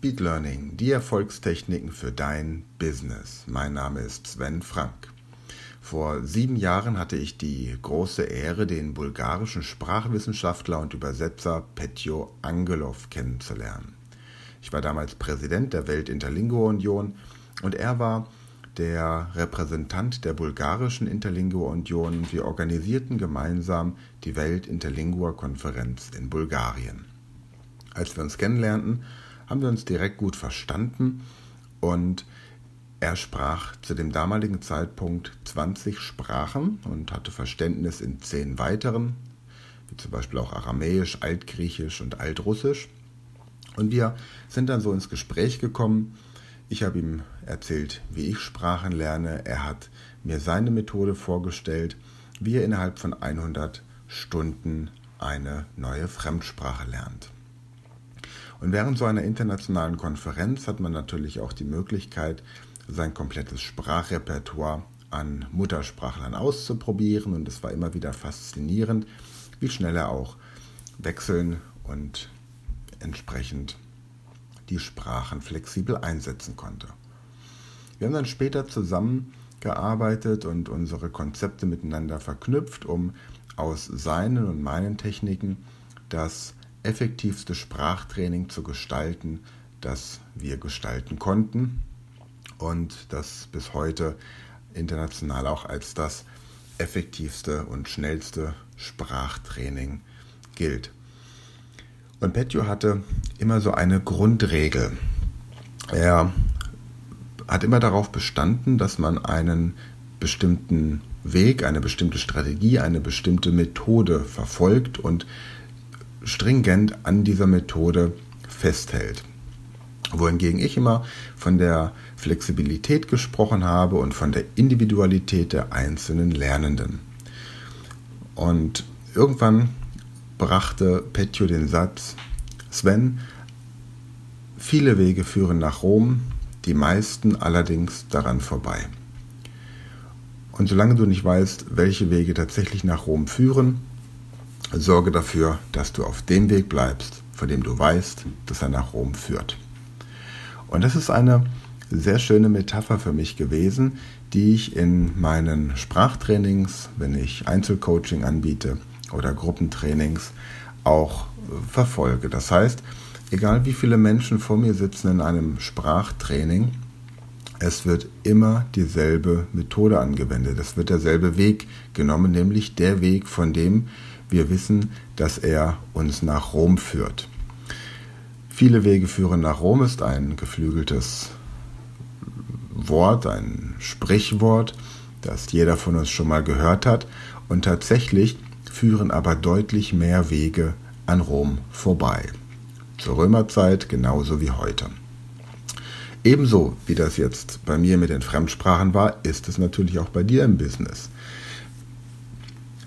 Speed Learning, die Erfolgstechniken für dein Business. Mein Name ist Sven Frank. Vor sieben Jahren hatte ich die große Ehre, den bulgarischen Sprachwissenschaftler und Übersetzer Petjo Angelov kennenzulernen. Ich war damals Präsident der Welt Interlingua Union und er war der Repräsentant der bulgarischen Interlingua Union. Wir organisierten gemeinsam die Welt Interlingua Konferenz in Bulgarien. Als wir uns kennenlernten, haben wir uns direkt gut verstanden und er sprach zu dem damaligen Zeitpunkt 20 Sprachen und hatte Verständnis in zehn weiteren, wie zum Beispiel auch Aramäisch, Altgriechisch und Altrussisch. Und wir sind dann so ins Gespräch gekommen. Ich habe ihm erzählt, wie ich Sprachen lerne. Er hat mir seine Methode vorgestellt, wie er innerhalb von 100 Stunden eine neue Fremdsprache lernt. Und während so einer internationalen Konferenz hat man natürlich auch die Möglichkeit, sein komplettes Sprachrepertoire an Muttersprachlern auszuprobieren. Und es war immer wieder faszinierend, wie schnell er auch wechseln und entsprechend die Sprachen flexibel einsetzen konnte. Wir haben dann später zusammengearbeitet und unsere Konzepte miteinander verknüpft, um aus seinen und meinen Techniken das effektivste Sprachtraining zu gestalten, das wir gestalten konnten und das bis heute international auch als das effektivste und schnellste Sprachtraining gilt. Und Petjo hatte immer so eine Grundregel. Er hat immer darauf bestanden, dass man einen bestimmten Weg, eine bestimmte Strategie, eine bestimmte Methode verfolgt und stringent an dieser Methode festhält. Wohingegen ich immer von der Flexibilität gesprochen habe und von der Individualität der einzelnen Lernenden. Und irgendwann brachte Petjo den Satz, Sven, viele Wege führen nach Rom, die meisten allerdings daran vorbei. Und solange du nicht weißt, welche Wege tatsächlich nach Rom führen, Sorge dafür, dass du auf dem Weg bleibst, von dem du weißt, dass er nach Rom führt. Und das ist eine sehr schöne Metapher für mich gewesen, die ich in meinen Sprachtrainings, wenn ich Einzelcoaching anbiete oder Gruppentrainings, auch verfolge. Das heißt, egal wie viele Menschen vor mir sitzen in einem Sprachtraining, es wird immer dieselbe Methode angewendet. Es wird derselbe Weg genommen, nämlich der Weg, von dem wir wissen, dass er uns nach Rom führt. Viele Wege führen nach Rom ist ein geflügeltes Wort, ein Sprichwort, das jeder von uns schon mal gehört hat. Und tatsächlich führen aber deutlich mehr Wege an Rom vorbei. Zur Römerzeit genauso wie heute. Ebenso wie das jetzt bei mir mit den Fremdsprachen war, ist es natürlich auch bei dir im Business.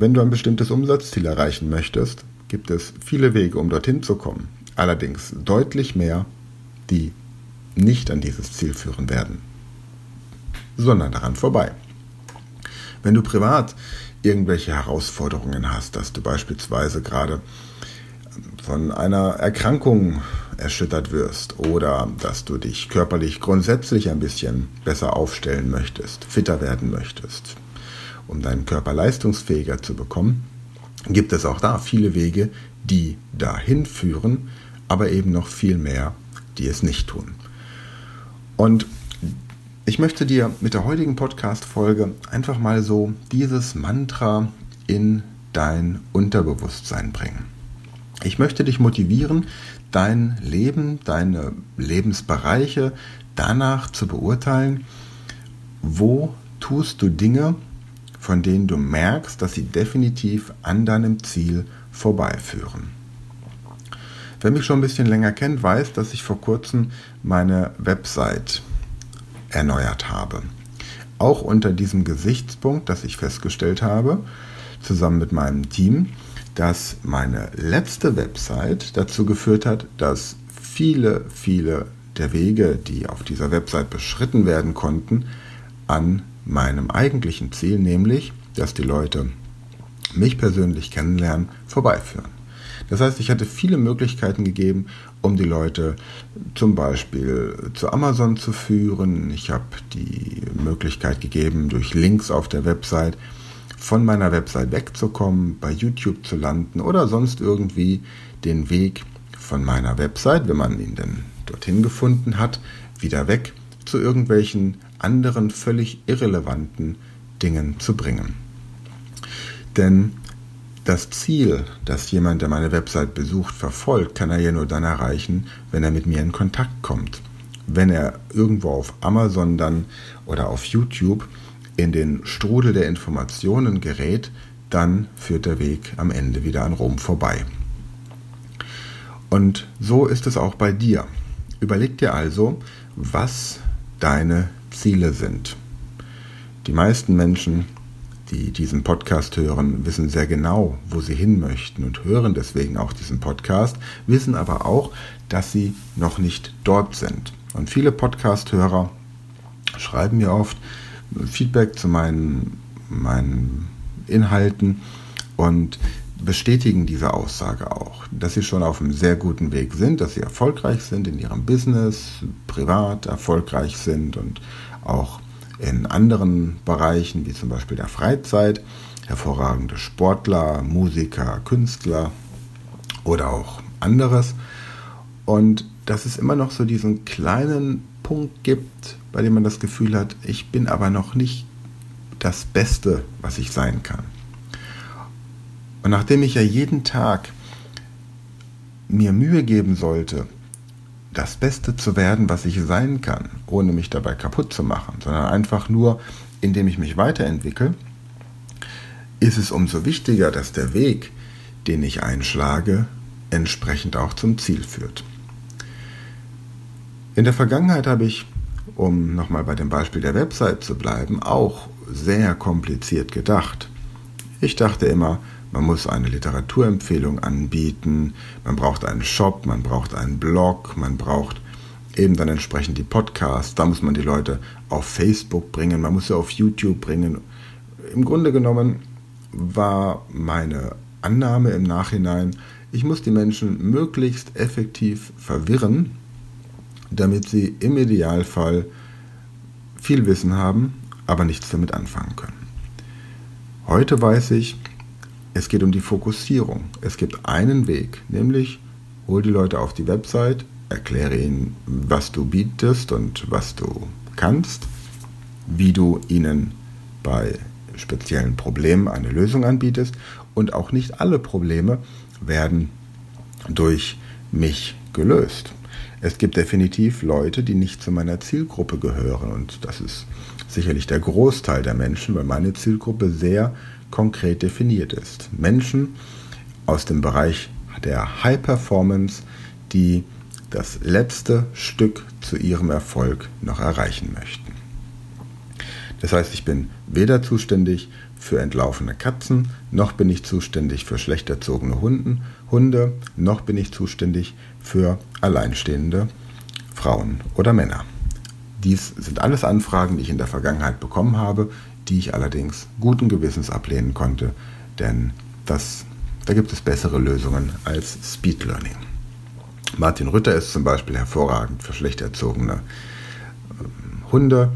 Wenn du ein bestimmtes Umsatzziel erreichen möchtest, gibt es viele Wege, um dorthin zu kommen. Allerdings deutlich mehr, die nicht an dieses Ziel führen werden, sondern daran vorbei. Wenn du privat irgendwelche Herausforderungen hast, dass du beispielsweise gerade von einer Erkrankung erschüttert wirst oder dass du dich körperlich grundsätzlich ein bisschen besser aufstellen möchtest, fitter werden möchtest, um deinen Körper leistungsfähiger zu bekommen, gibt es auch da viele Wege, die dahin führen, aber eben noch viel mehr, die es nicht tun. Und ich möchte dir mit der heutigen Podcast-Folge einfach mal so dieses Mantra in dein Unterbewusstsein bringen. Ich möchte dich motivieren, dein Leben, deine Lebensbereiche danach zu beurteilen, wo tust du Dinge, von denen du merkst, dass sie definitiv an deinem Ziel vorbeiführen. Wer mich schon ein bisschen länger kennt, weiß, dass ich vor kurzem meine Website erneuert habe. Auch unter diesem Gesichtspunkt, dass ich festgestellt habe, zusammen mit meinem Team, dass meine letzte Website dazu geführt hat, dass viele, viele der Wege, die auf dieser Website beschritten werden konnten, an meinem eigentlichen Ziel, nämlich, dass die Leute mich persönlich kennenlernen, vorbeiführen. Das heißt, ich hatte viele Möglichkeiten gegeben, um die Leute zum Beispiel zu Amazon zu führen. Ich habe die Möglichkeit gegeben, durch Links auf der Website von meiner Website wegzukommen, bei YouTube zu landen oder sonst irgendwie den Weg von meiner Website, wenn man ihn denn dorthin gefunden hat, wieder weg zu irgendwelchen anderen völlig irrelevanten Dingen zu bringen. Denn das Ziel, das jemand, der meine Website besucht, verfolgt, kann er ja nur dann erreichen, wenn er mit mir in Kontakt kommt. Wenn er irgendwo auf Amazon dann oder auf YouTube in den Strudel der Informationen gerät, dann führt der Weg am Ende wieder an Rom vorbei. Und so ist es auch bei dir. Überleg dir also, was deine Ziele sind. Die meisten Menschen die diesen Podcast hören, wissen sehr genau, wo sie hin möchten und hören deswegen auch diesen Podcast, wissen aber auch, dass sie noch nicht dort sind. Und viele Podcast-Hörer schreiben mir oft Feedback zu meinen, meinen Inhalten und bestätigen diese Aussage auch, dass sie schon auf einem sehr guten Weg sind, dass sie erfolgreich sind in ihrem Business, privat erfolgreich sind und auch in anderen Bereichen, wie zum Beispiel der Freizeit, hervorragende Sportler, Musiker, Künstler oder auch anderes. Und dass es immer noch so diesen kleinen Punkt gibt, bei dem man das Gefühl hat, ich bin aber noch nicht das Beste, was ich sein kann. Und nachdem ich ja jeden Tag mir Mühe geben sollte, das Beste zu werden, was ich sein kann, ohne mich dabei kaputt zu machen, sondern einfach nur, indem ich mich weiterentwickle, ist es umso wichtiger, dass der Weg, den ich einschlage, entsprechend auch zum Ziel führt. In der Vergangenheit habe ich, um nochmal bei dem Beispiel der Website zu bleiben, auch sehr kompliziert gedacht. Ich dachte immer, man muss eine Literaturempfehlung anbieten, man braucht einen Shop, man braucht einen Blog, man braucht eben dann entsprechend die Podcasts, da muss man die Leute auf Facebook bringen, man muss sie auf YouTube bringen. Im Grunde genommen war meine Annahme im Nachhinein, ich muss die Menschen möglichst effektiv verwirren, damit sie im Idealfall viel Wissen haben, aber nichts damit anfangen können. Heute weiß ich, es geht um die Fokussierung. Es gibt einen Weg, nämlich hol die Leute auf die Website, erkläre ihnen, was du bietest und was du kannst, wie du ihnen bei speziellen Problemen eine Lösung anbietest und auch nicht alle Probleme werden durch mich gelöst. Es gibt definitiv Leute, die nicht zu meiner Zielgruppe gehören und das ist sicherlich der Großteil der Menschen, weil meine Zielgruppe sehr konkret definiert ist. Menschen aus dem Bereich der High Performance, die das letzte Stück zu ihrem Erfolg noch erreichen möchten. Das heißt, ich bin weder zuständig für entlaufene Katzen, noch bin ich zuständig für schlecht erzogene Hunden, Hunde, noch bin ich zuständig für alleinstehende Frauen oder Männer. Dies sind alles Anfragen, die ich in der Vergangenheit bekommen habe, die ich allerdings guten Gewissens ablehnen konnte, denn das, da gibt es bessere Lösungen als Speed Learning. Martin Rütter ist zum Beispiel hervorragend für schlecht erzogene ähm, Hunde.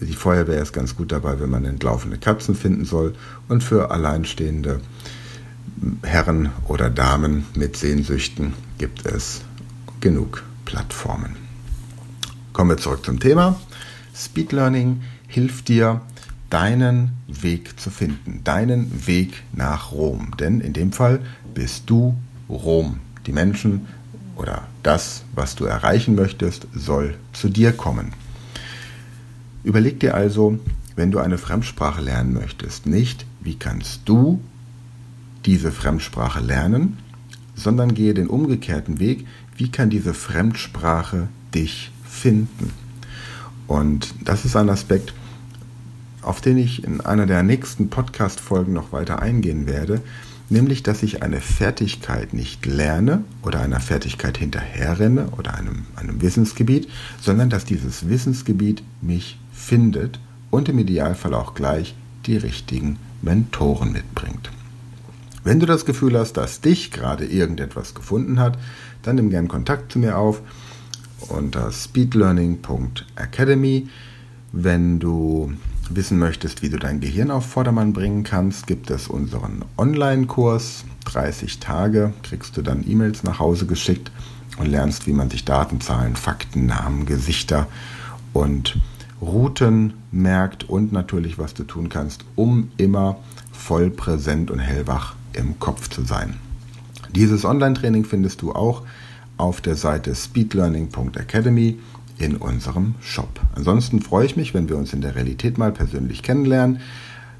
Die Feuerwehr ist ganz gut dabei, wenn man entlaufene Katzen finden soll. Und für alleinstehende Herren oder Damen mit Sehnsüchten gibt es genug Plattformen. Kommen wir zurück zum Thema. Speed Learning hilft dir, deinen Weg zu finden, deinen Weg nach Rom. Denn in dem Fall bist du Rom. Die Menschen oder das, was du erreichen möchtest, soll zu dir kommen. Überleg dir also, wenn du eine Fremdsprache lernen möchtest, nicht, wie kannst du diese Fremdsprache lernen, sondern gehe den umgekehrten Weg. Wie kann diese Fremdsprache dich finden? Und das ist ein Aspekt, auf den ich in einer der nächsten Podcast-Folgen noch weiter eingehen werde, nämlich dass ich eine Fertigkeit nicht lerne oder einer Fertigkeit hinterherrenne oder einem, einem Wissensgebiet, sondern dass dieses Wissensgebiet mich findet und im Idealfall auch gleich die richtigen Mentoren mitbringt. Wenn du das Gefühl hast, dass dich gerade irgendetwas gefunden hat, dann nimm gern Kontakt zu mir auf unter speedlearning.academy. Wenn du wissen möchtest, wie du dein Gehirn auf Vordermann bringen kannst, gibt es unseren Online-Kurs. 30 Tage kriegst du dann E-Mails nach Hause geschickt und lernst, wie man sich Datenzahlen, Fakten, Namen, Gesichter und Routen merkt und natürlich, was du tun kannst, um immer voll präsent und hellwach im Kopf zu sein. Dieses Online-Training findest du auch auf der Seite speedlearning.academy in unserem Shop. Ansonsten freue ich mich, wenn wir uns in der Realität mal persönlich kennenlernen.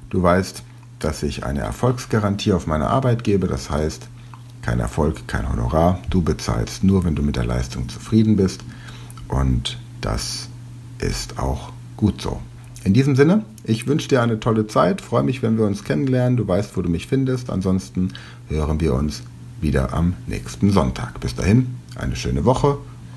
Du weißt, dass ich eine Erfolgsgarantie auf meine Arbeit gebe. Das heißt, kein Erfolg, kein Honorar. Du bezahlst nur, wenn du mit der Leistung zufrieden bist. Und das ist auch gut so. In diesem Sinne, ich wünsche dir eine tolle Zeit, freue mich, wenn wir uns kennenlernen. Du weißt, wo du mich findest. Ansonsten hören wir uns wieder am nächsten Sonntag. Bis dahin, eine schöne Woche